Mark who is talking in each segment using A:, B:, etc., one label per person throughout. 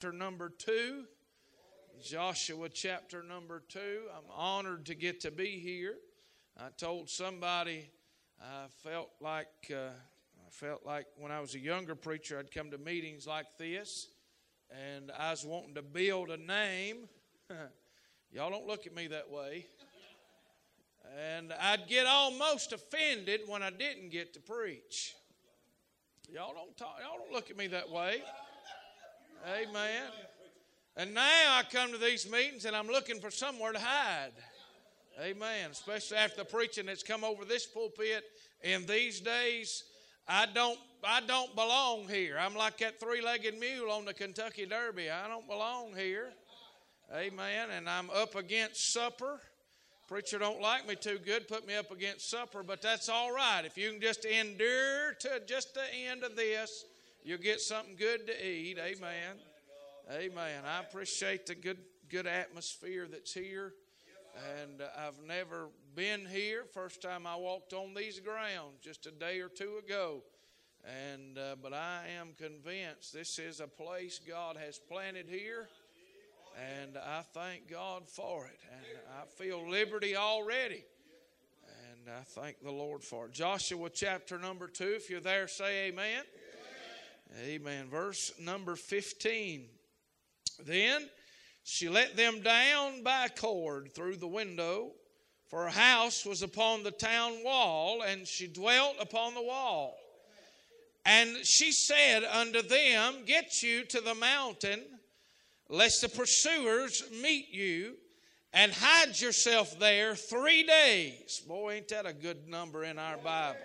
A: chapter number two. Joshua chapter number two. I'm honored to get to be here. I told somebody I felt like uh, I felt like when I was a younger preacher, I'd come to meetings like this, and I was wanting to build a name. Y'all don't look at me that way. And I'd get almost offended when I didn't get to preach. Y'all don't talk, y'all don't look at me that way. Amen. And now I come to these meetings and I'm looking for somewhere to hide. Amen. Especially after the preaching that's come over this pulpit in these days. I don't I don't belong here. I'm like that three-legged mule on the Kentucky Derby. I don't belong here. Amen. And I'm up against supper. Preacher don't like me too good, put me up against supper, but that's all right. If you can just endure to just the end of this, you'll get something good to eat. Amen. Amen. I appreciate the good good atmosphere that's here. And I've never been here. First time I walked on these grounds just a day or two ago. And uh, but I am convinced this is a place God has planted here. And I thank God for it. And I feel liberty already. And I thank the Lord for it. Joshua chapter number 2. If you're there, say amen. Amen. Verse number 15. Then she let them down by cord through the window, for her house was upon the town wall, and she dwelt upon the wall. And she said unto them, Get you to the mountain, lest the pursuers meet you, and hide yourself there three days. Boy, ain't that a good number in our Bible.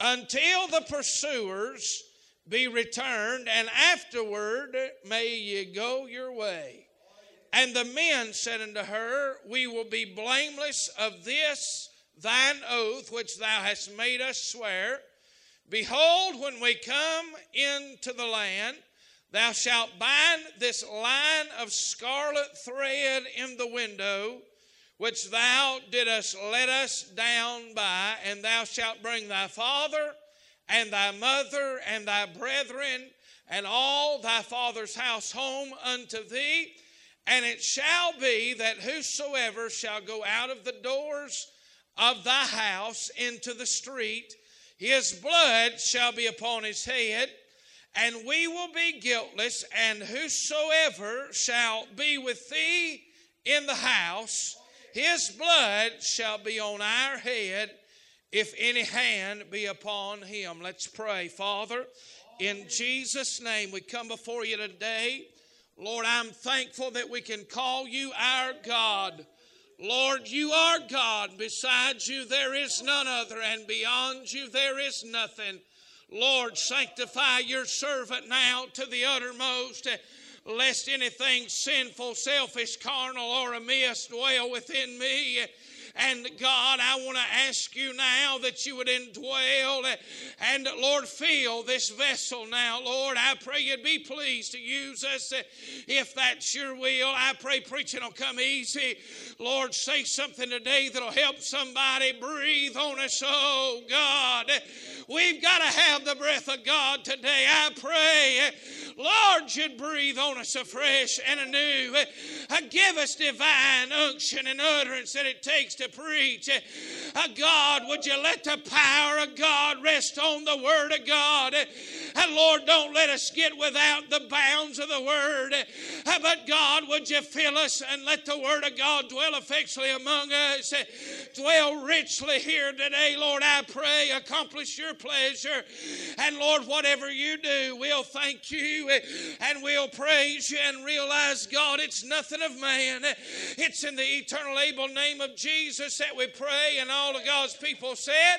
A: Until the pursuers be returned, and afterward may ye go your way. And the men said unto her, We will be blameless of this thine oath which thou hast made us swear. Behold, when we come into the land, thou shalt bind this line of scarlet thread in the window, which thou didst let us down by, and thou shalt bring thy father and thy mother and thy brethren and all thy father's house home unto thee. And it shall be that whosoever shall go out of the doors of thy house into the street, his blood shall be upon his head, and we will be guiltless. And whosoever shall be with thee in the house, his blood shall be on our head if any hand be upon him. Let's pray. Father, in Jesus' name, we come before you today. Lord, I'm thankful that we can call you our God. Lord, you are God. Besides you, there is none other, and beyond you, there is nothing. Lord, sanctify your servant now to the uttermost, eh, lest anything sinful, selfish, carnal, or amiss dwell within me. And God, I want to ask you now that you would indwell and, Lord, fill this vessel now. Lord, I pray you'd be pleased to use us if that's your will. I pray preaching will come easy. Lord, say something today that'll help somebody breathe on us. Oh, God. We've got to have the breath of God today. I pray, Lord, you'd breathe on us afresh and anew. Give us divine unction and utterance that it takes to preach. God, would you let the power of God rest on the Word of God? And Lord, don't let us get without the bounds of the Word. But God, would you fill us and let the Word of God dwell effectually among us? Dwell richly here today, Lord. I pray, accomplish your pleasure. And Lord, whatever you do, we'll thank you eh, and we'll praise you and realize, God, it's nothing of man. It's in the eternal able name of Jesus that we pray. And all of God's people said,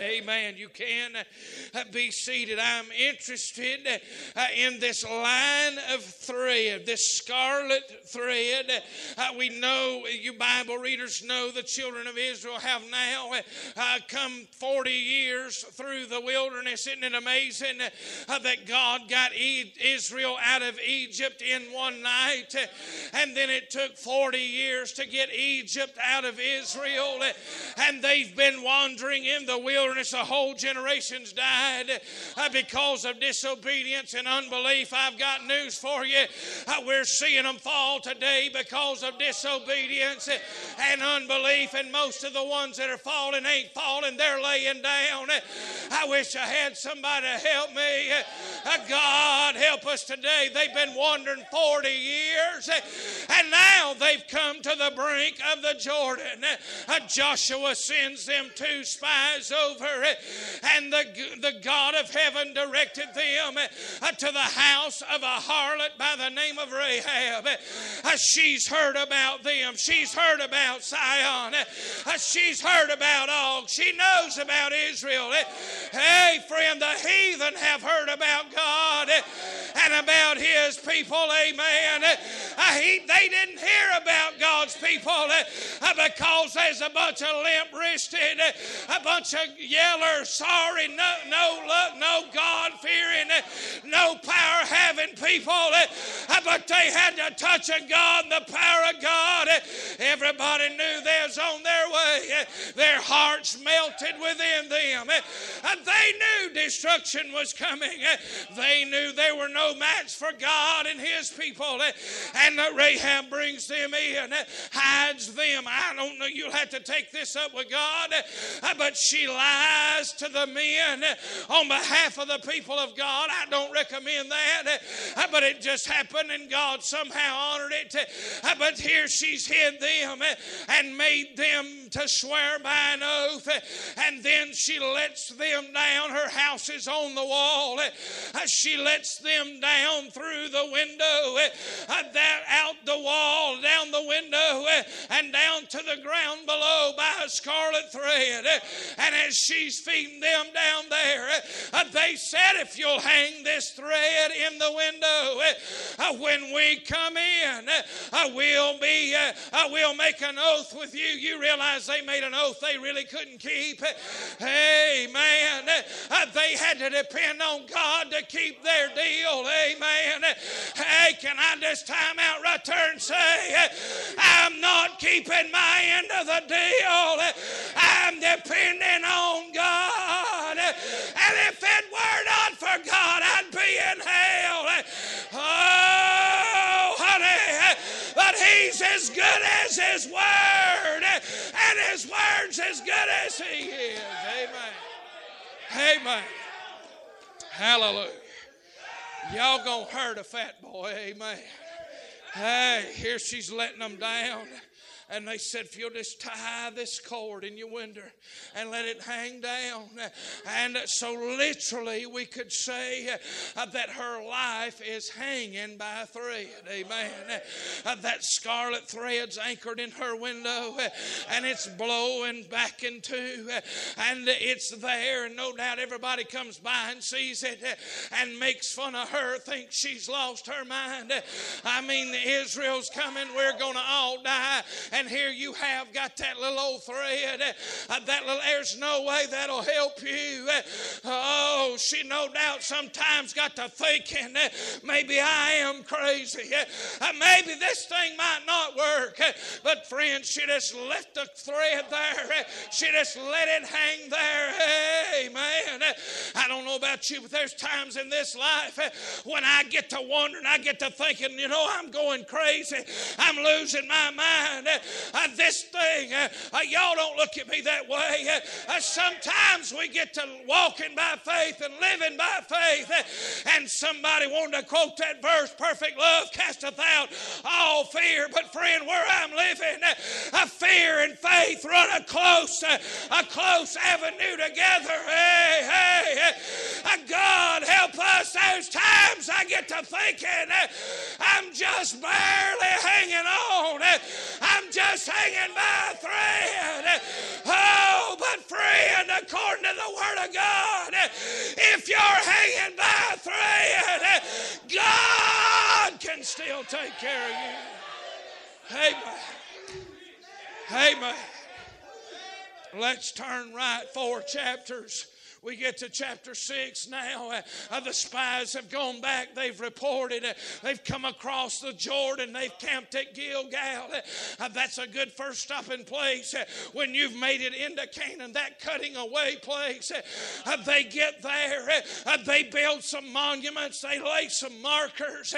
A: Amen. You can uh, be seated. I'm interested uh, in this line of thread, this scarlet thread. Uh, we know, you Bible readers know, the children of Israel have now come 40 years through the wilderness. Isn't it amazing that God got Israel out of Egypt in one night? And then it took 40 years to get Egypt out of Israel. And they've been wandering in the wilderness wilderness, a whole generation's died uh, because of disobedience and unbelief. I've got news for you. Uh, we're seeing them fall today because of disobedience and unbelief, and most of the ones that are falling ain't falling, they're laying down. I wish I had somebody to help me. Uh, God, help us today. They've been wandering 40 years, and now they've come to the brink of the Jordan. Joshua sends them two spies over, Eh, and the, the God of heaven directed them eh, uh, to the house of a harlot by the name of Rahab. Eh, uh, she's heard about them, she's heard about Sihon, uh, she's heard about Og, she knows about Israel. Hey, friend, the heathen have heard about God and about His people. Amen. Uh, he, they didn't hear about God's people because there's a bunch of limp wristed, a bunch of yeller, sorry, no, no look, no God fearing, eh, no power having people. Eh, ah, but they had the touch of God the power of God. Eh. Everybody knew they was on their way. Their hearts melted within them. And they knew destruction was coming. They knew they were no match for God and His people. And Rahab brings them in, hides them. I don't know, you'll have to take this up with God. Ah, but she lies to the men on behalf of the people of God. I don't recommend that. But it just happened and God somehow honored it. But here she's hid them and made them to swear by an oath. And then she lets them down. Her house is on the wall. She lets them down through the window, that out the wall, down the window, and down to the ground below by a scarlet thread. And as she's feeding them down there, uh, they said, If you'll hang this thread in the window, uh, uh, when we come in, we'll be, we'll make an oath with you. You realize they made an oath they really couldn't keep. Amen. They had to depend on God to keep their deal. Amen. Hey, can I just time out right there and say, I'm not keeping my end of the deal. I'm depending on God. And if it were not for God, I'd be in hell. Oh, honey, but He's as good as His Word, and His Word's as good as He is. Amen. Amen. Hallelujah. Y'all gonna hurt a fat boy, amen. Hey, here she's letting them down. And they said, if you'll just tie this cord in your window and let it hang down. And so, literally, we could say uh, that her life is hanging by a thread. Amen. Uh, that scarlet thread's anchored in her window uh, and it's blowing back into, and it's there. And no doubt everybody comes by and sees it and makes fun of her, thinks she's lost her mind. I mean, Israel's coming, we're going to all die and here you have got that little old thread. Uh, that little, there's no way that'll help you. Uh, oh, she no doubt sometimes got to thinking uh, maybe I am crazy. Uh, maybe this thing might not work. But friend, she just left the thread there. She just let it hang there. Amen. I don't know about you, but there's times in this life when I get to wondering, I get to thinking, you know, I'm going crazy. I'm losing my mind uh, this thing. Uh, uh, y'all don't look at me that way. Uh, uh, sometimes we get to walking by faith and living by faith, uh, and somebody wanted to quote that verse perfect love casteth out all fear. But, friend, where I'm living, fear and faith run a close, a close avenue together. Hey, hey, God help us. There's times I get to thinking I'm just barely hanging on. I'm just hanging by a thread. Oh, but friend, according to the Word of God, if you're hanging by a thread, God can still take care of you. Amen. Amen. Let's turn right four chapters We get to chapter 6 now. Uh, uh, the spies have gone back. They've reported. Uh, they've come across the Jordan. They've camped at Gilgal. Uh, that's a good first stopping place. Uh, when you've made it into Canaan, that cutting away place, uh, they get there. they build some monuments. They lay some markers.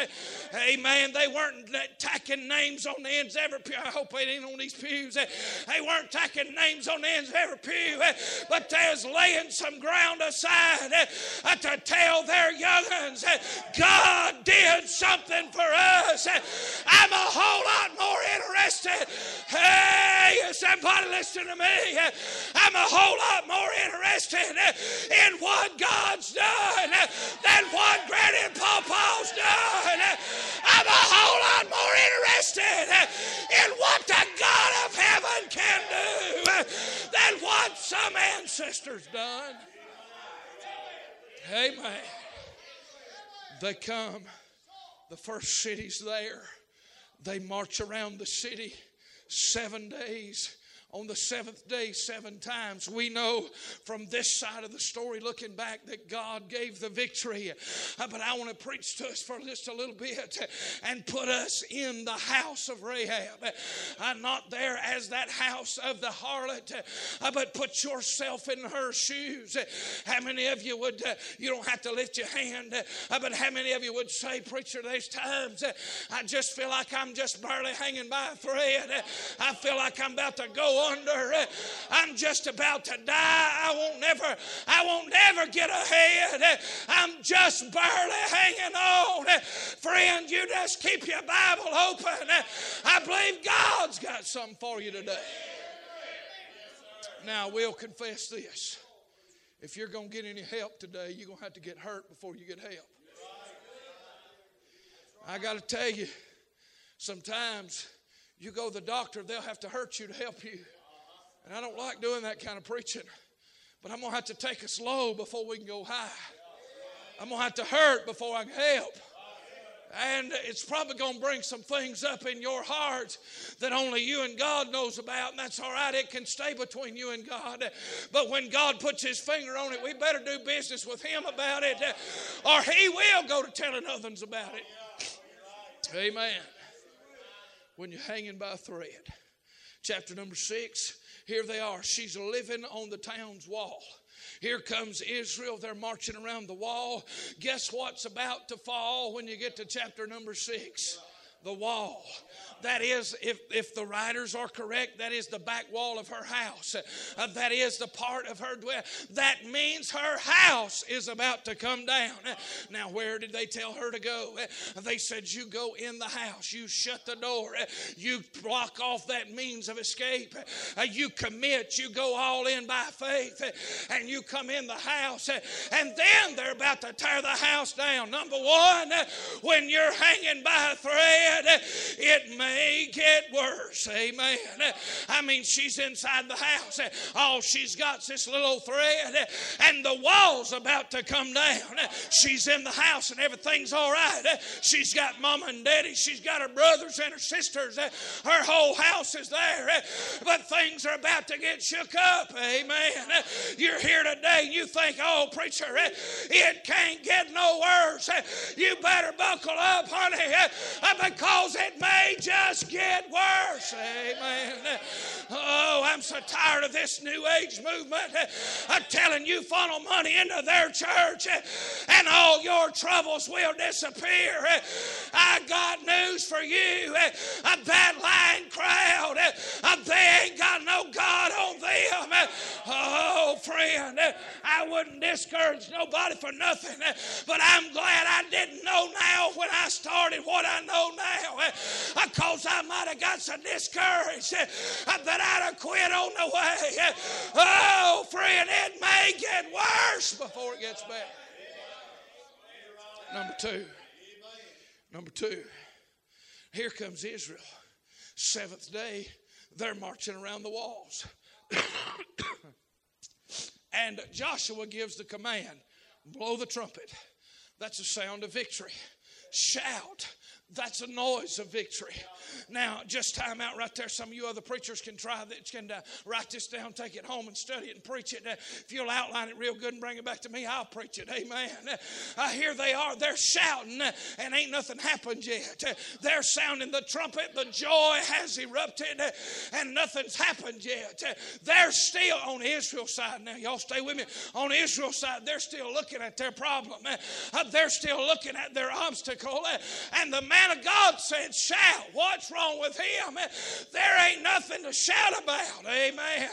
A: amen. They weren't tacking names on the ends of every pew. I hope they ain't on these pews. They weren't tacking names on the ends of every pew, but they was laying some ground aside uh, to tell their young'uns uh, God did something for us. I'm a whole lot more interested. Hey, somebody listen to me. I'm a whole lot more interested uh, in what God's done than what Granny and Papa's done. I'm a whole lot more interested in what the God of heaven can do than what some ancestors done. Amen. They come, the first city's there. They march around the city seven days on the seventh day seven times. We know from this side of the story, looking back, that God gave the victory. Uh, but I want to preach to us for just a little bit and put us in the house of Rahab. Uh, not there as that house of the harlot, uh, but put yourself in her shoes. How many of you would, you don't have to lift your hand, but how many of you would say, Preacher, there's times I just feel like I'm just barely hanging by a thread. I feel like I'm about to go I'm just about to die. I won't never, I won't never get ahead. I'm just barely hanging on. Friend, you just keep your Bible open. I believe God's got something for you today. Now, we'll confess this. If you're going to get any help today, you're going to have to get hurt before you get help. I got to tell you, sometimes you go to the doctor, they'll have to hurt you to help you. And I don't like doing that kind of preaching. But I'm going to have to take us low before we can go high. I'm going to have to hurt before I can help. And it's probably going to bring some things up in your heart that only you and God knows about, and that's all right. It can stay between you and God. But when God puts His finger on it, we better do business with Him about it, or He will go to telling others about it. Amen. When you're hanging by a thread. Chapter number six here they are. She's living on the town's wall. Here comes Israel. They're marching around the wall. Guess what's about to fall when you get to chapter number six? The wall. That is, if, if the writers are correct, that is the back wall of her house. Uh, that is the part of her dwell. That means her house is about to come down. Now, where did they tell her to go? They said, You go in the house, you shut the door, you block off that means of escape, you commit, you go all in by faith, and you come in the house, and then they're about to tear the house down. Number one, when you're hanging by a thread, it may may get worse. Amen. I mean, she's inside the house. All she's got is this little thread, and the wall's about to come down. She's in the house, and everything's all right. She's got mama and daddy. She's got her brothers and her sisters. Her whole house is there. But things are about to get shook up. Amen. You're here today, and you think, oh, preacher, it can't get no worse. You better buckle up, honey, because it may just just get worse. Amen. Oh, I'm so tired of this new age movement. I'm telling you, funnel money into their church and all your troubles will disappear. I got news for you. A bad lying crowd. They ain't got no God on them. Oh, friend, I wouldn't discourage nobody for nothing, but I'm glad I didn't know now when I started what I know now. Because I might have got so discouraged uh, that I'd have quit on the way. Oh, friend, it may get worse before it gets better. Number two. Number two. Here comes Israel. Seventh day, they're marching around the walls. and Joshua gives the command blow the trumpet. That's a sound of victory. Shout. That's a noise of victory. Now, just time out right there. Some of you other preachers can try that, can uh, write this down, take it home, and study it and preach it. Uh, if you'll outline it real good and bring it back to me, I'll preach it. Amen. Uh, here they are. They're shouting, uh, and ain't nothing happened yet. Uh, they're sounding the trumpet. The joy has erupted, uh, and nothing's happened yet. they're still on Israel's side now. Y'all stay with me. On Israel's side, they're still looking at their problem. they're still looking at their obstacle. and the man of God said, Shout. What's wrong with him? There ain't nothing to shout about. Amen.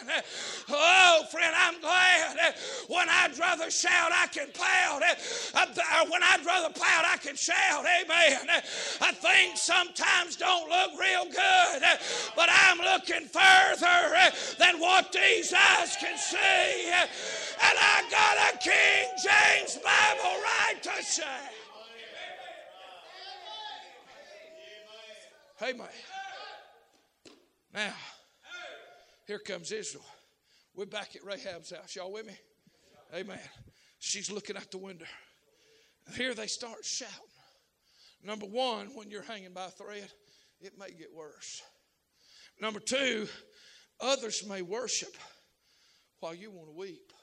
A: Oh, friend, I'm glad when I'd rather shout, I can pout. Uh, when I'd rather pout, I can shout. Amen. Things sometimes don't look real good, but I'm looking further than what these eyes can see. And I got a King James Bible right to say. Amen. Now, here comes Israel. We're back at Rahab's house. Y'all with me? Amen. She's looking out the window. Here they start shouting. Number one, when you're hanging by a thread, it may get worse. Number two, others may worship while you want to weep.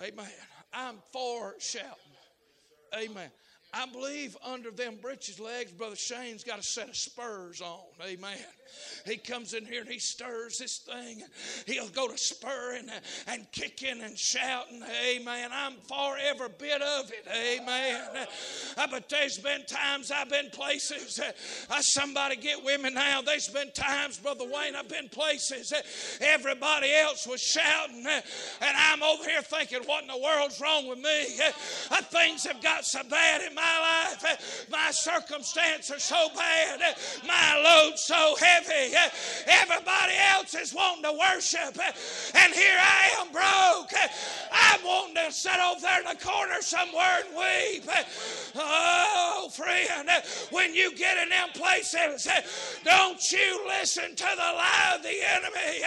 A: Amen. I'm for shouting. Amen. I believe under them breeches legs, Brother Shane's got a set of spurs on. Amen. He comes in here and he stirs this thing. He'll go to spurring and kicking and shouting. Amen. I'm for every bit of it. Amen. Uh, but there's been times I've been places. Uh, uh, somebody get with me now. There's been times, Brother Wayne, I've been places. Uh, everybody else was shouting. And I'm over here thinking, what in the world's wrong with me? Things have got so bad in my life. My circumstances are so bad. My load's so heavy heavy. Everybody else is wanting to worship, and here I am broke. I'm wanting to sit over there in the corner somewhere and weep. Oh, friend, when you get in them places, don't you listen to the lie of the enemy.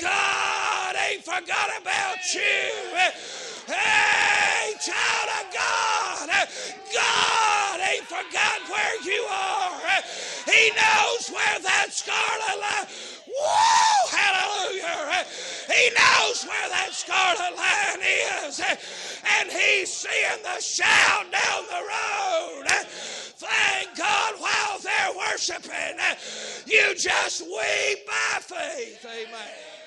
A: God ain't forgot about you. Hey, child of God, God ain't forgot where you are. He knows where that scarlet line. Whoa, hallelujah. He knows where that scarlet line is. And he's seeing the shout down the road. Thank God while they're worshiping, you just weep by faith. Amen.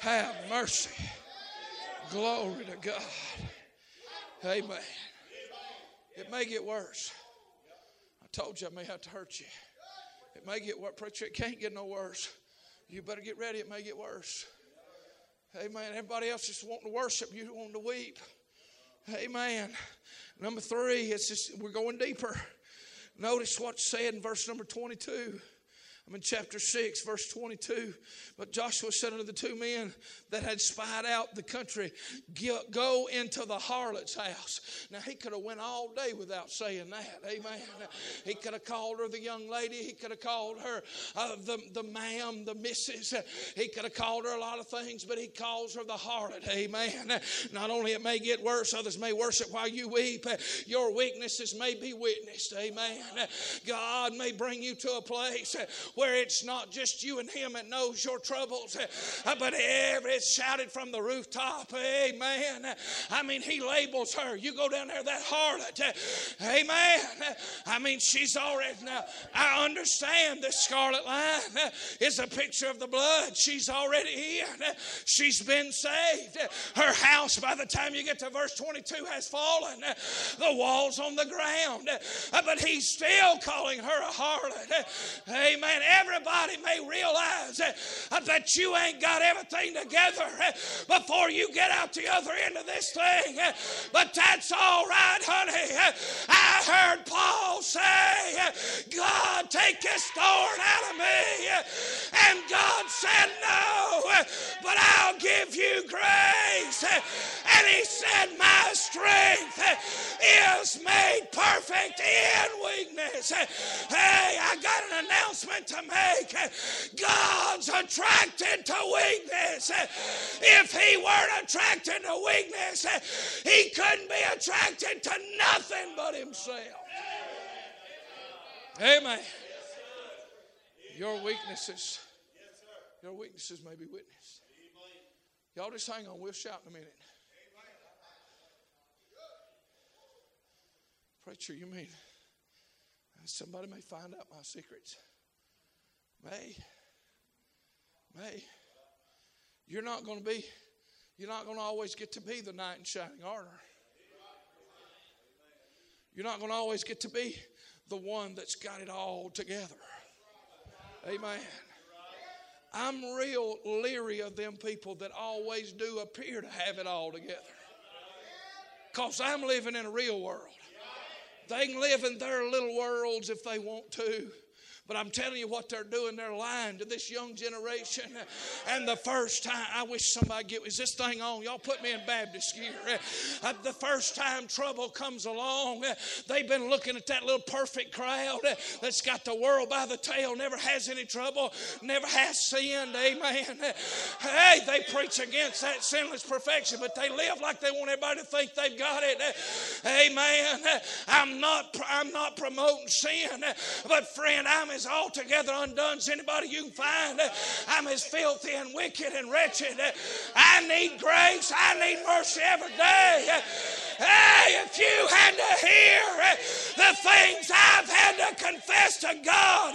A: Have mercy. Glory to God. Amen. It may get worse. I told you I may have to hurt you. It may get worse. Preacher, it can't get no worse. You better get ready. It may get worse. Amen. Everybody else just wanting to worship. You wanting to weep. Amen. Number three, it's just we're going deeper. Notice what's said in verse number 22. I'm in chapter 6, verse 22. But Joshua said unto the two men that had spied out the country, Go into the harlot's house. Now, he could have went all day without saying that. Amen. He could have called her the young lady. He could have called her uh, the, the ma'am, the missus. He could have called her a lot of things, but he calls her the harlot. Amen. Not only it may get worse, others may worship while you weep. Your weaknesses may be witnessed. Amen. God may bring you to a place where it's not just you and him that knows your troubles, uh, but every shouted from the rooftop. Amen. I mean, he labels her. You go down there, that harlot. Uh, Amen. I mean, she's already now. I understand the scarlet line uh, is a picture of the blood. She's already in. Uh, she's been saved. Her house, by the time you get to verse 22, has fallen. The walls on the ground. But he's still calling her a harlot. Amen everybody may realize uh, that you ain't got everything together uh, before you get out the other end of this thing. Uh, but that's all right, honey. I heard Paul say, God, take this thorn out of me. And God said, No, but I'll give you grace. And he said, My strength is made perfect in weakness. Hey, I got an announcement to make. God's attracted to weakness. If He weren't attracted to weakness, He couldn't be attracted to nothing but Himself. Amen. Your weaknesses, your weaknesses may be witnessed. Y'all just hang on. We'll shout in a minute. Preacher, you mean somebody may find out my secrets? May. May. You're not going to be, you're not going to always get to be the knight in shining armor. You're not going to always get to be the one that's got it all together. Amen. I'm real leery of them people that always do appear to have it all together. Because I'm living in a real world. They can live in their little worlds if they want to. But I'm telling you what they're doing. They're lying to this young generation. And the first time, I wish somebody get, is this thing on? Y'all put me in Baptist gear. Uh, the first time trouble comes along, uh, they've been looking at that little perfect crowd uh, that's got the world by the tail, never has any trouble, never has sinned. Amen. Hey, they preach against that sinless perfection, but they live like they want everybody to think they've got it. Amen. I'm not, I'm not promoting sin, but friend, I'm as altogether undone as anybody you can find. I'm as filthy and wicked and wretched. I need grace. I need mercy every day. Hey, if you had to hear the things I've had to confess to God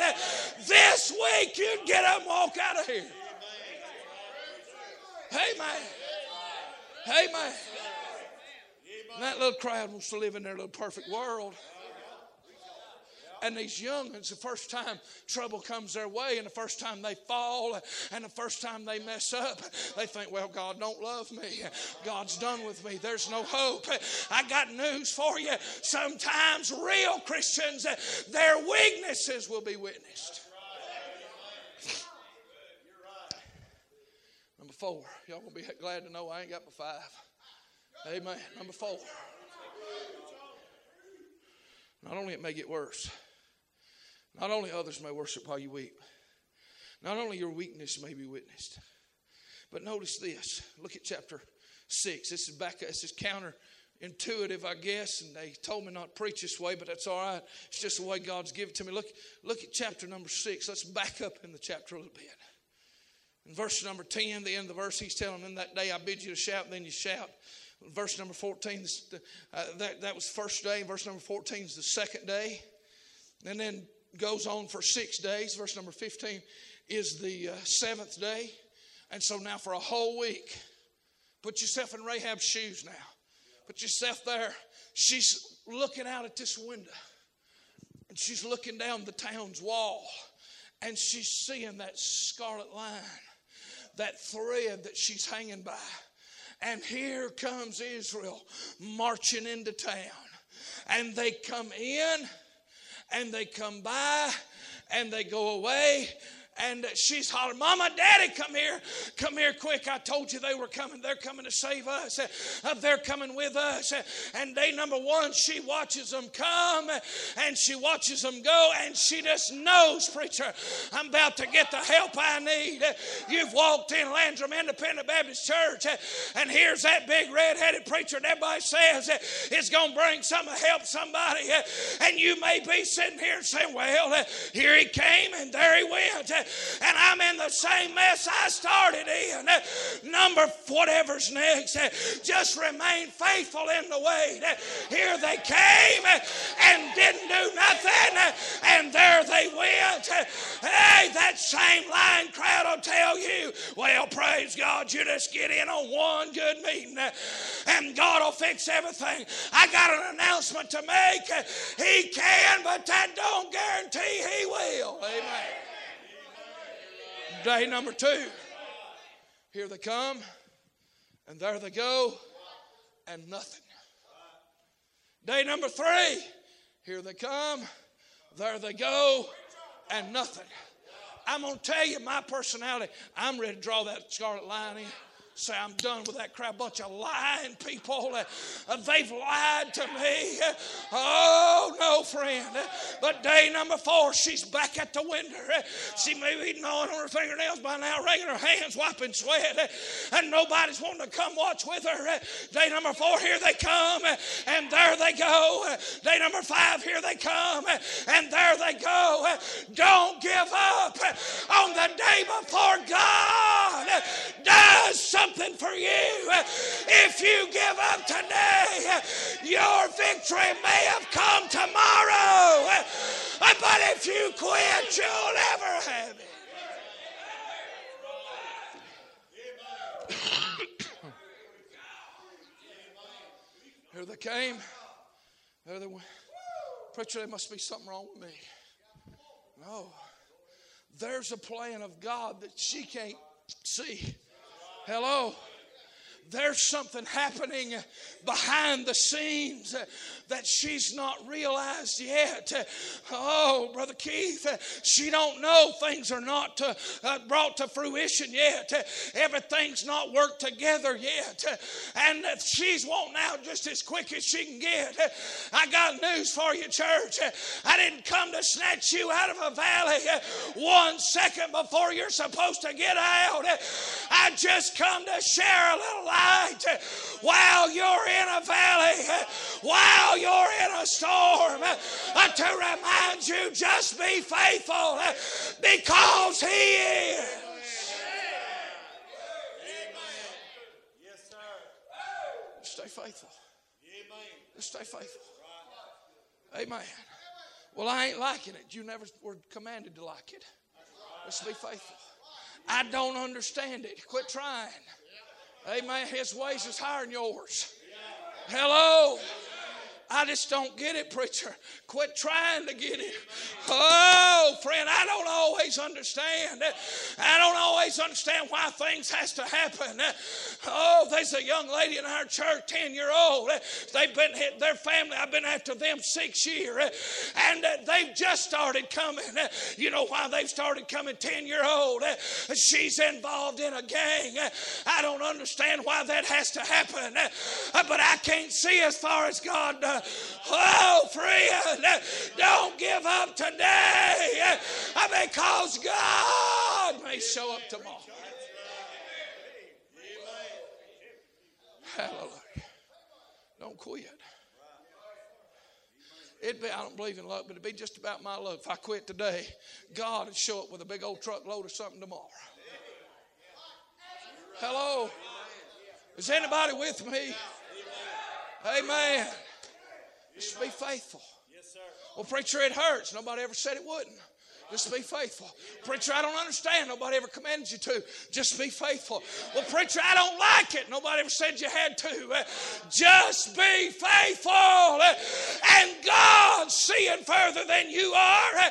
A: this week, you'd get up and walk out of here. Man. Hey, man. that little crowd wants to live in their little perfect world. And these youngins, the first time trouble comes their way, and the first time they fall, and the first time they mess up, they think, well, God don't love me. God's done with me. There's no hope. I got news for you. Sometimes real Christians, their weaknesses will be witnessed. Number four, y'all gonna be glad to know I ain't got my five. Amen. Number four. Not only it may get worse, not only others may worship while you weep, not only your weakness may be witnessed, but notice this. Look at chapter 6. This is back, this is counterintuitive, I guess, and they told me not to preach this way, but that's all right. It's just the way God's given it to me. Look, look at chapter number 6. Let's back up in the chapter a little bit. In verse number 10, the end of the verse, he's telling them, that day I bid you to shout, then you shout. Verse number 14, uh, that, that was first day. Verse number 14 is the second day. And then goes on for six days. Verse number 15 is the uh, seventh day. And so now for a whole week, put yourself in Rahab's shoes now. Put yourself there. She's looking out at this window and she's looking down the town's wall and she's seeing that scarlet line, that thread that she's hanging by. And here comes Israel marching into town. And they come in and they come by and they go away and she's hollering, Mama, Daddy, come here. Come here quick. I told you they were coming. They're coming to save us. Uh, they're coming with us. Uh, and day number one, she watches them come and she watches them go and she just knows, preacher, I'm about to get the help I need. Uh, you've walked in Landrum Independent Baptist Church uh, and here's that big red-headed preacher and everybody says it's going to bring some help somebody. And you may be sitting here saying, well, here he came and there he went and I'm in the same mess I started in. Number whatever's next, just remain faithful in the wait. Here they came and didn't do nothing, and there they went. Hey, that same lying crowd will tell you, well, praise God, you just get in on one good meeting and God will fix everything. I got an announcement to make. He can, but that don't guarantee He will. Amen. Day number two. Here they come, and there they go, and nothing. Day number three. Here they come, there they go, and nothing. I'm going to tell you my personality. I'm ready to draw that scarlet line in. Say, I'm done with that crowd. Bunch of lying people. Uh, they've lied to me. Uh, oh, no, friend. But day number four, she's back at the window. She may be gnawing on her fingernails by now, wringing her hands, wiping sweat, uh, and nobody's wanting to come watch with her. Uh, day number four, here they come, and there they go. Day number five, here they come, and there they go. Don't give up on the day before God does something for you. If you give up today, your victory may have come tomorrow. But if you quit, you'll never have it. Here they came. There they went. Preacher, there must be something wrong with me. No. There's a plan of God that she can't see. Hello there's something happening behind the scenes that she's not realized yet. Oh, brother Keith, she don't know things are not to, uh, brought to fruition yet. Everything's not worked together yet, and she's wanting out just as quick as she can get. I got news for you, church. I didn't come to snatch you out of a valley one second before you're supposed to get out. I just come to share a little light while you're in a valley, while you're in a storm, uh, to remind you just be faithful uh, because He is. Stay faithful. Just stay faithful. Amen. Well, I ain't liking it. You never were commanded to like it. Let's be faithful. I don't understand it. Quit trying. Amen. His ways is higher than yours. Hello. I just don't get it, preacher. Quit trying to get it. Oh, friend, I don't always understand. I don't always understand why things has to happen. Oh, there's a young lady in our church, 10 year old. They've been their family, I've been after them six years, and they've just started coming. You know why they've started coming 10 year old? She's involved in a gang. I don't understand why that has to happen, but I can't see as far as God does. Oh, friend, don't give up today because God may show up tomorrow. Hallelujah. Don't quit. It'd be, I don't believe in luck, but it'd be just about my luck. If I quit today, God would show up with a big old truckload of something tomorrow. Hello? Is anybody with me? Amen. Just be faithful. Yes, sir. Well, preacher, it hurts. Nobody ever said it wouldn't. Just be faithful. Preacher, I don't understand. Nobody ever commanded you to. Just be faithful. Well, preacher, I don't like it. Nobody ever said you had to. Uh, just be faithful. Uh, and God's seeing further than you are. Uh,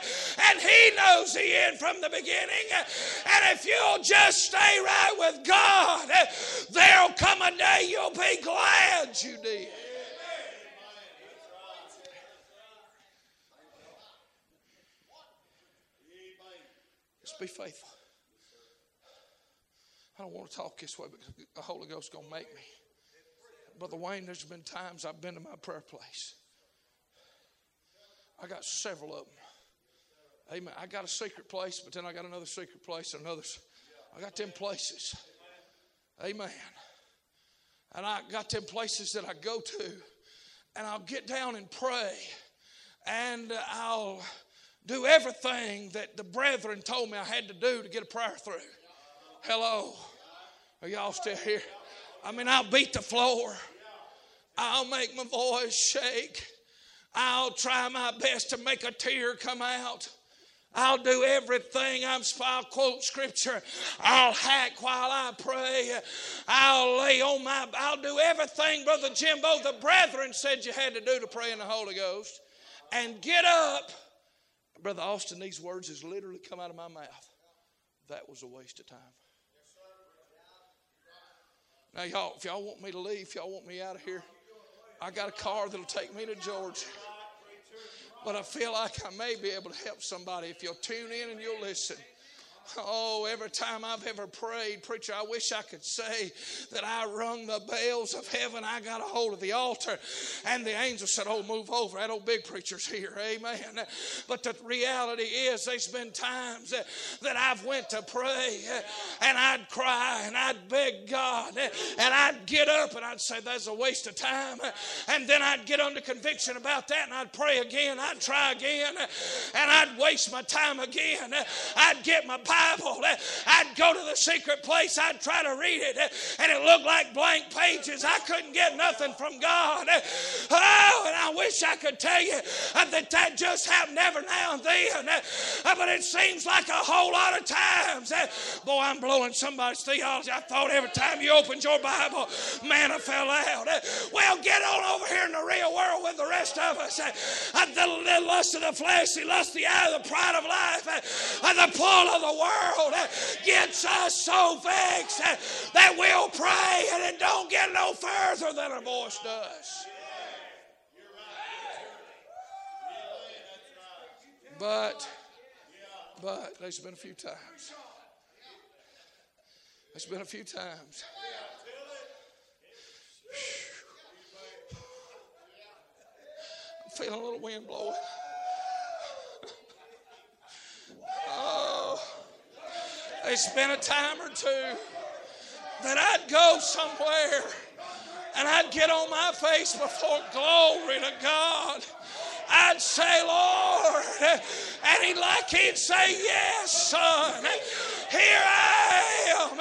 A: and He knows the end from the beginning. And if you'll just stay right with God, there'll come a day you'll be glad you did. Be faithful. I don't want to talk this way, but the Holy Ghost is going to make me. Brother Wayne, there's been times I've been to my prayer place. I got several of them. Amen. I got a secret place, but then I got another secret place and another. I got them places. Amen. And I got them places that I go to, and I'll get down and pray, and I'll do everything that the brethren told me I had to do to get a prayer through. Hello. Are y'all still here? I mean, I'll beat the floor. I'll make my voice shake. I'll try my best to make a tear come out. I'll do everything. I'm, I'll quote scripture. I'll hack while I pray. I'll lay on my, I'll do everything, Brother Jimbo, the brethren said you had to do to pray in the Holy Ghost. And get up Brother Austin, these words has literally come out of my mouth. That was a waste of time. Now, y'all, if y'all want me to leave, if y'all want me out of here, I got a car that'll take me to Georgia. But I feel like I may be able to help somebody if you'll tune in and you'll listen. Oh, every time I've ever prayed, preacher, I wish I could say that I rung the bells of heaven. I got a hold of the altar, and the angel said, Oh, move over. That old big preacher's here. Amen. But the reality is, there's been times that, that I've went to pray, and I'd cry, and I'd beg God, and I'd get up, and I'd say, That's a waste of time. And then I'd get under conviction about that, and I'd pray again. I'd try again, and I'd waste my time again. I'd get my Bible. Eh? I'd go to the secret place. I'd try to read it, eh? and it looked like blank pages. I couldn't get nothing from God. Eh? Oh, and I wish I could tell you uh, that that just happened every now and then, uh, but it seems like a whole lot of times. Boy, I'm blowing somebody's theology. I thought every time you opened your Bible, manna fell out. Well, get on over here in the real world with the rest of us. Uh, the lust of the flesh, the lust of the eye, the pride of life, the pull of the world gets us so vexed that we'll pray and it don't get no further than our voice does. But, but there's been a few times. There's been a few times. I'm feeling a little wind blowing. Oh. It's been a time or two that I'd go somewhere and I'd get on my face before glory to God. I'd say, Lord, and he'd like he'd say, Yes, son, here I am.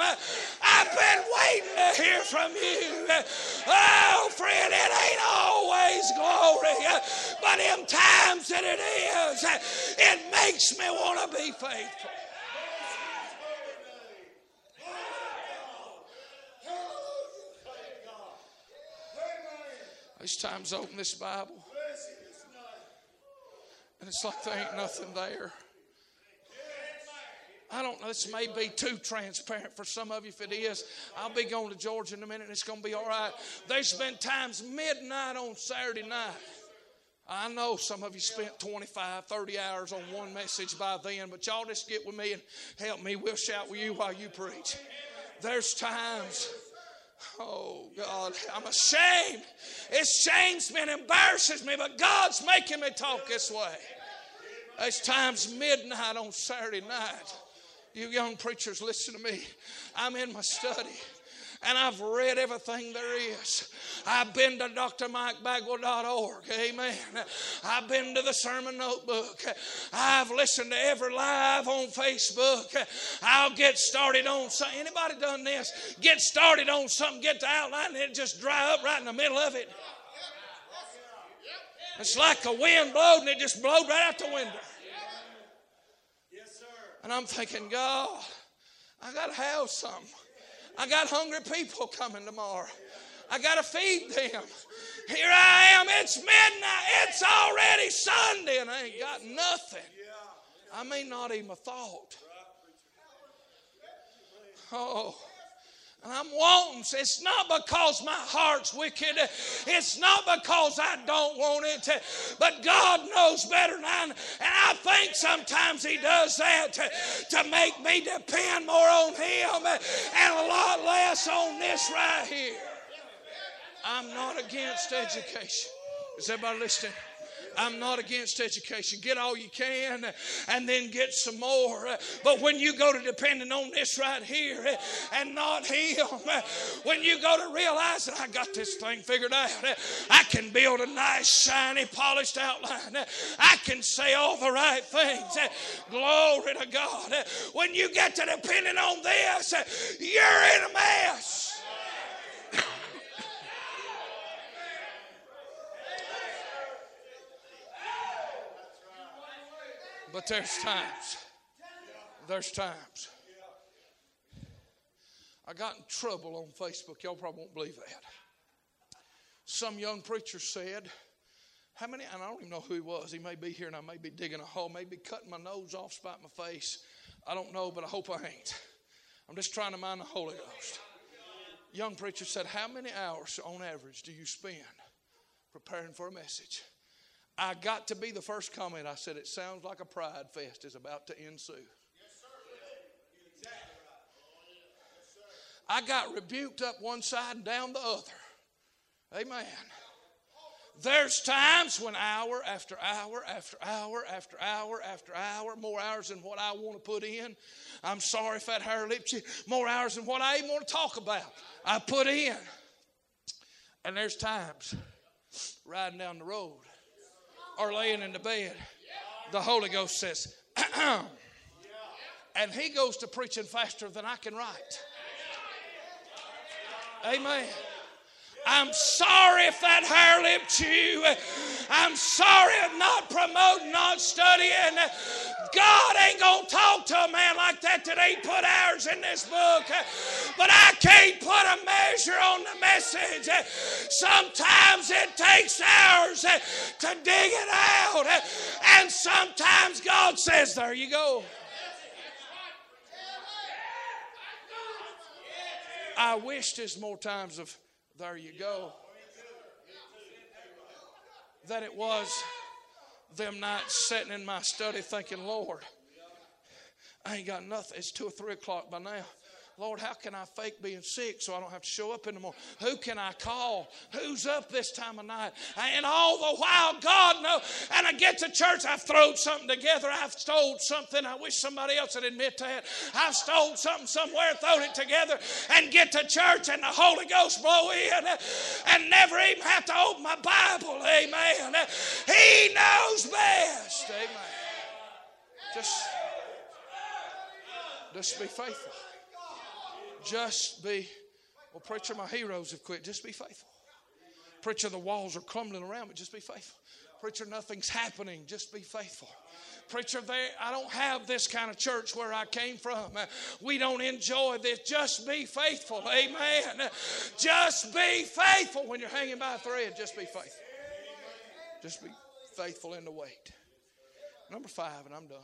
A: I've been waiting to hear from you. Oh, friend, it ain't always glory, but in times that it is, it makes me want to be faithful. There's times open this Bible, and it's like there ain't nothing there. I don't know, this may be too transparent for some of you. If it is, I'll be going to Georgia in a minute and it's going to be all right. There's been times midnight on Saturday night. I know some of you spent 25, 30 hours on one message by then, but y'all just get with me and help me. We'll shout with you while you preach. There's times Oh, God, I'm ashamed. It shames me and embarrasses me, but God's making me talk this way. It's times midnight on Saturday night. You young preachers, listen to me. I'm in my study and I've read everything there is. I've been to drmikebagwell.org. Amen. I've been to the sermon notebook. I've listened to every live on Facebook. I'll get started on something. Anybody done this? Get started on something, get the outline, and it just dry up right in the middle of it. It's like a wind blowed and it just blowed right out the window. And I'm thinking, God, I got to have something. I got hungry people coming tomorrow. I got to feed them. Here I am. It's midnight. It's already Sunday, and I ain't got nothing. I mean, not even a thought. Oh. And I'm wanting. It's not because my heart's wicked. It's not because I don't want it. But God knows better than I. And I think sometimes He does that to, to make me depend more on Him and a lot less on this right here. I'm not against education. Is everybody listening? I'm not against education. Get all you can and then get some more. But when you go to depending on this right here and not Him, when you go to realize that I got this thing figured out, I can build a nice, shiny, polished outline. I can say all the right things. Glory to God. When you get to depending on this, you're in a mess. But there's times. There's times. I got in trouble on Facebook. Y'all probably won't believe that. Some young preacher said, How many? And I don't even know who he was. He may be here and I may be digging a hole, maybe cutting my nose off, spite my face. I don't know, but I hope I ain't. I'm just trying to mind the Holy Ghost. Young preacher said, How many hours on average do you spend preparing for a message? I got to be the first comment. I said, It sounds like a pride fest is about to ensue. I got rebuked up one side and down the other. Amen. There's times when hour after hour after hour after hour after hour, more hours than what I want to put in. I'm sorry if that hair lips you, more hours than what I even want to talk about. I put in. And there's times riding down the road or laying in the bed, the Holy Ghost says, and he goes to preaching faster than I can write. Amen. I'm sorry if that hair lipped you. I'm sorry if not promoting, not studying. God ain't going to talk to a man like that that ain't put hours in this book. But I can't put a measure on the message. Sometimes it takes hours to dig it out. And sometimes God says, There you go. I wish there's more times of there you go. That it was them nights sitting in my study thinking, Lord, I ain't got nothing. It's two or three o'clock by now. Lord, how can I fake being sick so I don't have to show up anymore? Who can I call? Who's up this time of night? And all the while, God knows. And I get to church, I've thrown something together. I've stole something. I wish somebody else would admit that. I've stole something somewhere, thrown it together, and get to church, and the Holy Ghost blow in, and never even have to open my Bible. Amen. He knows best. Amen. Just, just be faithful. Just be, well, preacher, my heroes have quit. Just be faithful. Preacher, the walls are crumbling around me. Just be faithful. Preacher, nothing's happening. Just be faithful. Preacher, they, I don't have this kind of church where I came from. We don't enjoy this. Just be faithful. Amen. Just be faithful when you're hanging by a thread. Just be faithful. Just be faithful in the wait. Number five, and I'm done.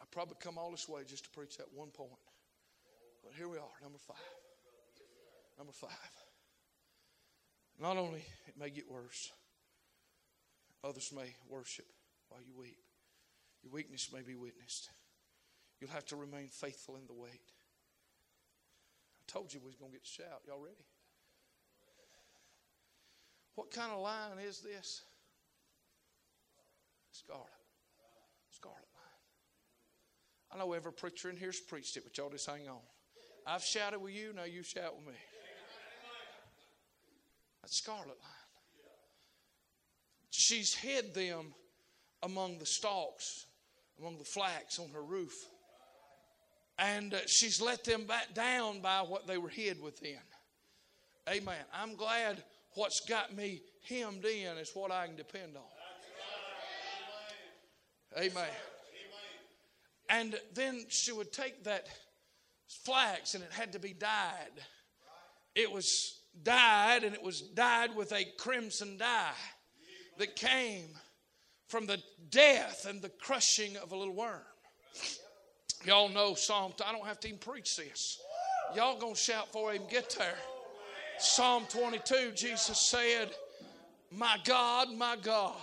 A: I probably come all this way just to preach that one point. But here we are, number five. Number five. Not only it may get worse, others may worship while you weep. Your weakness may be witnessed. You'll have to remain faithful in the wait. I told you we was going to get to shout. Y'all ready? What kind of line is this? Scarlet. Scarlet line. I know every preacher in here's preached it, but y'all just hang on. I've shouted with you, now you shout with me. That's scarlet line. She's hid them among the stalks, among the flax on her roof. And uh, she's let them back down by what they were hid within. Amen. I'm glad what's got me hemmed in is what I can depend on. Amen. Amen. And then she would take that flax and it had to be dyed. It was dyed and it was dyed with a crimson dye that came from the death and the crushing of a little worm. Y'all know Psalm, I don't have to even preach this. Y'all gonna shout for him get there. Psalm 22, Jesus said, My God, my God,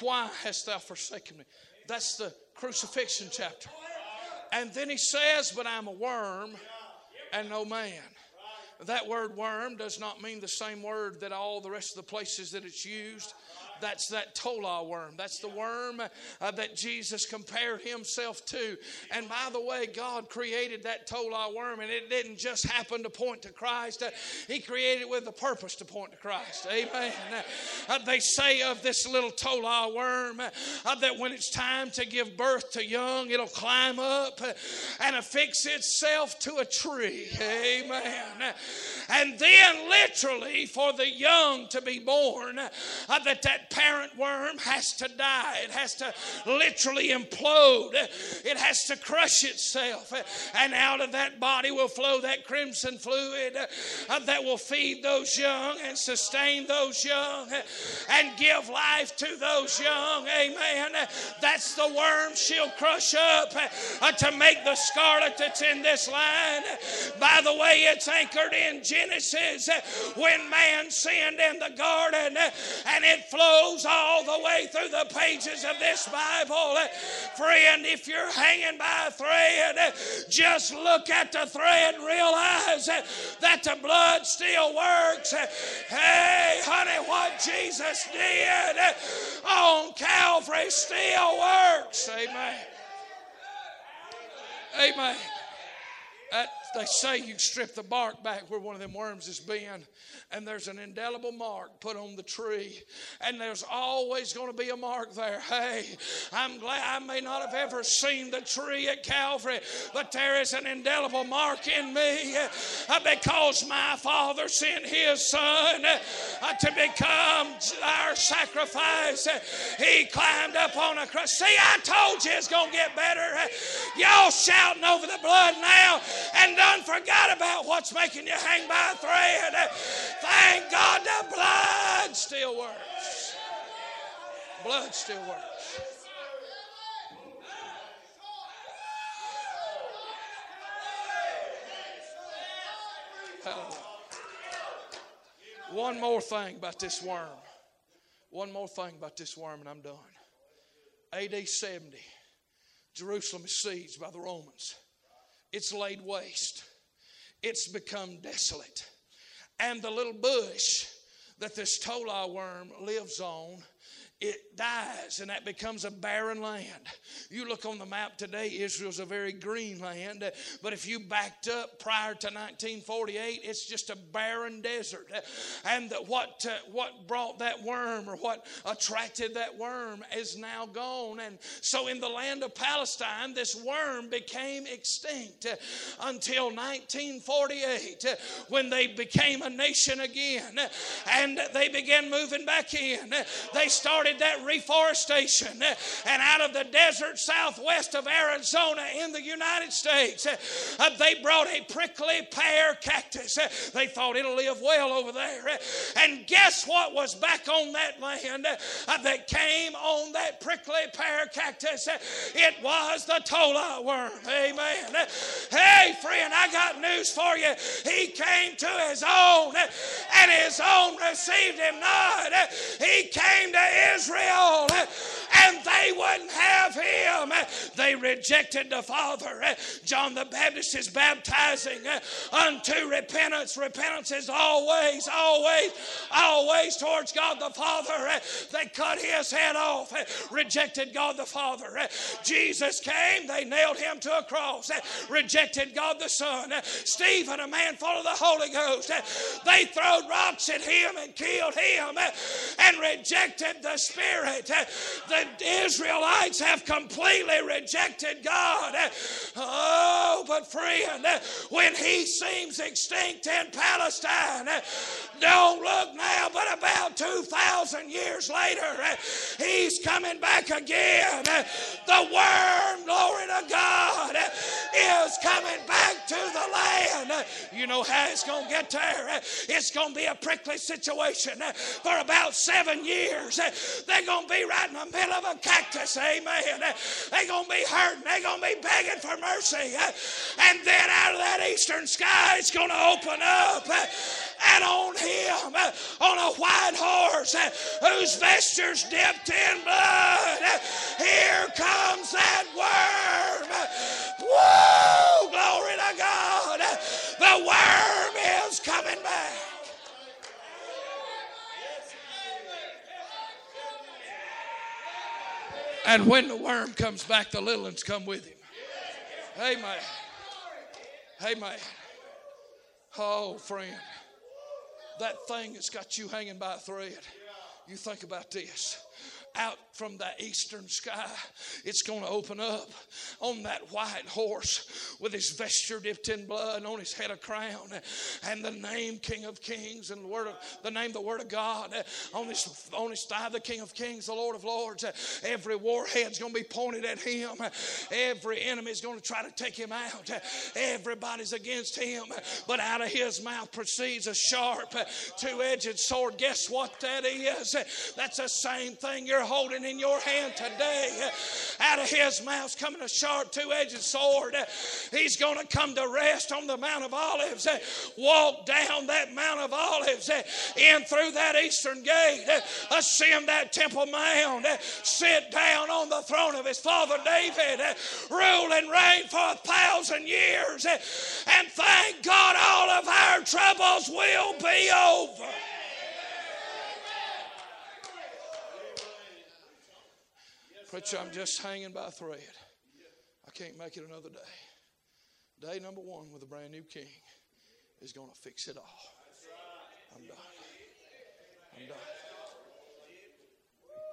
A: why hast thou forsaken me? That's the crucifixion chapter. And then he says, But I'm a worm and no man. That word worm does not mean the same word that all the rest of the places that it's used. That's that tola worm. That's the worm uh, that Jesus compared himself to. And by the way, God created that tola worm, and it didn't just happen to point to Christ. Uh, he created it with a purpose to point to Christ. Amen. Uh, they say of this little tola worm uh, that when it's time to give birth to young, it'll climb up uh, and affix itself to a tree. Amen. And then, literally, for the young to be born, uh, that that parent worm has to die. It has to literally implode. It has to crush itself. And out of that body will flow that crimson fluid uh, that will feed those young and sustain those young and give life to those young. Amen. That's the worm she'll crush up uh, to make the scarlet that's in this line. By the way, it's anchored in Genesis when man sinned in the garden, and it flows all the way through the pages of this Bible. Friend, if you're hanging by a thread, just look at the thread and realize that the blood still works. Hey, honey, what Jesus did on Calvary still works. Amen. Amen. They say you strip the bark back where one of them worms has been, and there's an indelible mark put on the tree, and there's always going to be a mark there. Hey, I'm glad I may not have ever seen the tree at Calvary, but there is an indelible mark in me uh, because my Father sent His Son uh, to become our sacrifice. He climbed up on a cross. See, I told you it's going to get better. Y'all shouting over the blood now and done forgot about what's making you hang by a thread. Thank God the blood still works. Blood still works. One more thing about this worm. One more thing about this worm, and I'm done. AD 70, Jerusalem is seized by the Romans. It's laid waste, it's become desolate. And the little bush that this tola worm lives on it dies and that becomes a barren land. You look on the map today, Israel's a very green land, but if you backed up prior to 1948, it's just a barren desert. And what, uh, what brought that worm or what attracted that worm is now gone. And so in the land of Palestine, this worm became extinct until 1948 when they became a nation again and they began moving back in. They started started that reforestation. Eh, and out of the desert southwest of Arizona in the United States, eh, uh, they brought a prickly pear cactus. Eh, they thought it'll live well over there. And guess what was back on that land uh, that came on that prickly pear cactus? It was the tola worm. Amen. Hey, friend, I got news for you. He came to his own, and his own received him not. He came to Israel Israel and they wouldn't have him. They rejected the Father. John the Baptist is baptizing unto repentance. Repentance is always, always, always towards God the Father. They cut his head off, rejected God the Father. Jesus came, they nailed him to a cross, rejected God the Son. Stephen, a man full of the Holy Ghost, they throwed rocks at him and killed him and rejected the Spirit. Eh, the Israelites have completely rejected God. Eh. Oh, but friend, eh, when He seems extinct in Palestine, don't look now, but about 2,000 years later, He's coming back again. The worm, glory to God, is coming back to the land. You know how it's going to get there? It's going to be a prickly situation for about seven years. They're going to be right in the middle of a cactus. Amen. They're going to be hurting. They're going to be begging for mercy. And then out of that eastern sky, it's going to open up. And on him, on a white horse, whose vestures dipped in blood, here comes that worm. Woo! Glory to God. The worm is coming back. And when the worm comes back, the little ones come with him. Amen. Amen. Oh, friend, that thing that's got you hanging by a thread. You think about this out from the eastern sky. It's going to open up on that white horse with his vesture dipped in blood, on his head a crown, and the name King of Kings, and the word of the name, the Word of God, on his on his thigh, the King of Kings, the Lord of Lords. Every warhead's going to be pointed at him. Every enemy is going to try to take him out. Everybody's against him, but out of his mouth proceeds a sharp, two-edged sword. Guess what that is? That's the same thing you're you're holding in your hand today, out of his mouth's coming a sharp two edged sword. He's going to come to rest on the Mount of Olives, walk down that Mount of Olives, in through that eastern gate, ascend that Temple Mount, sit down on the throne of his father David, rule and reign for a thousand years, and thank God all of our troubles will be over. Preacher, I'm just hanging by a thread. I can't make it another day. Day number one with a brand new king is going to fix it all. I'm done. I'm done.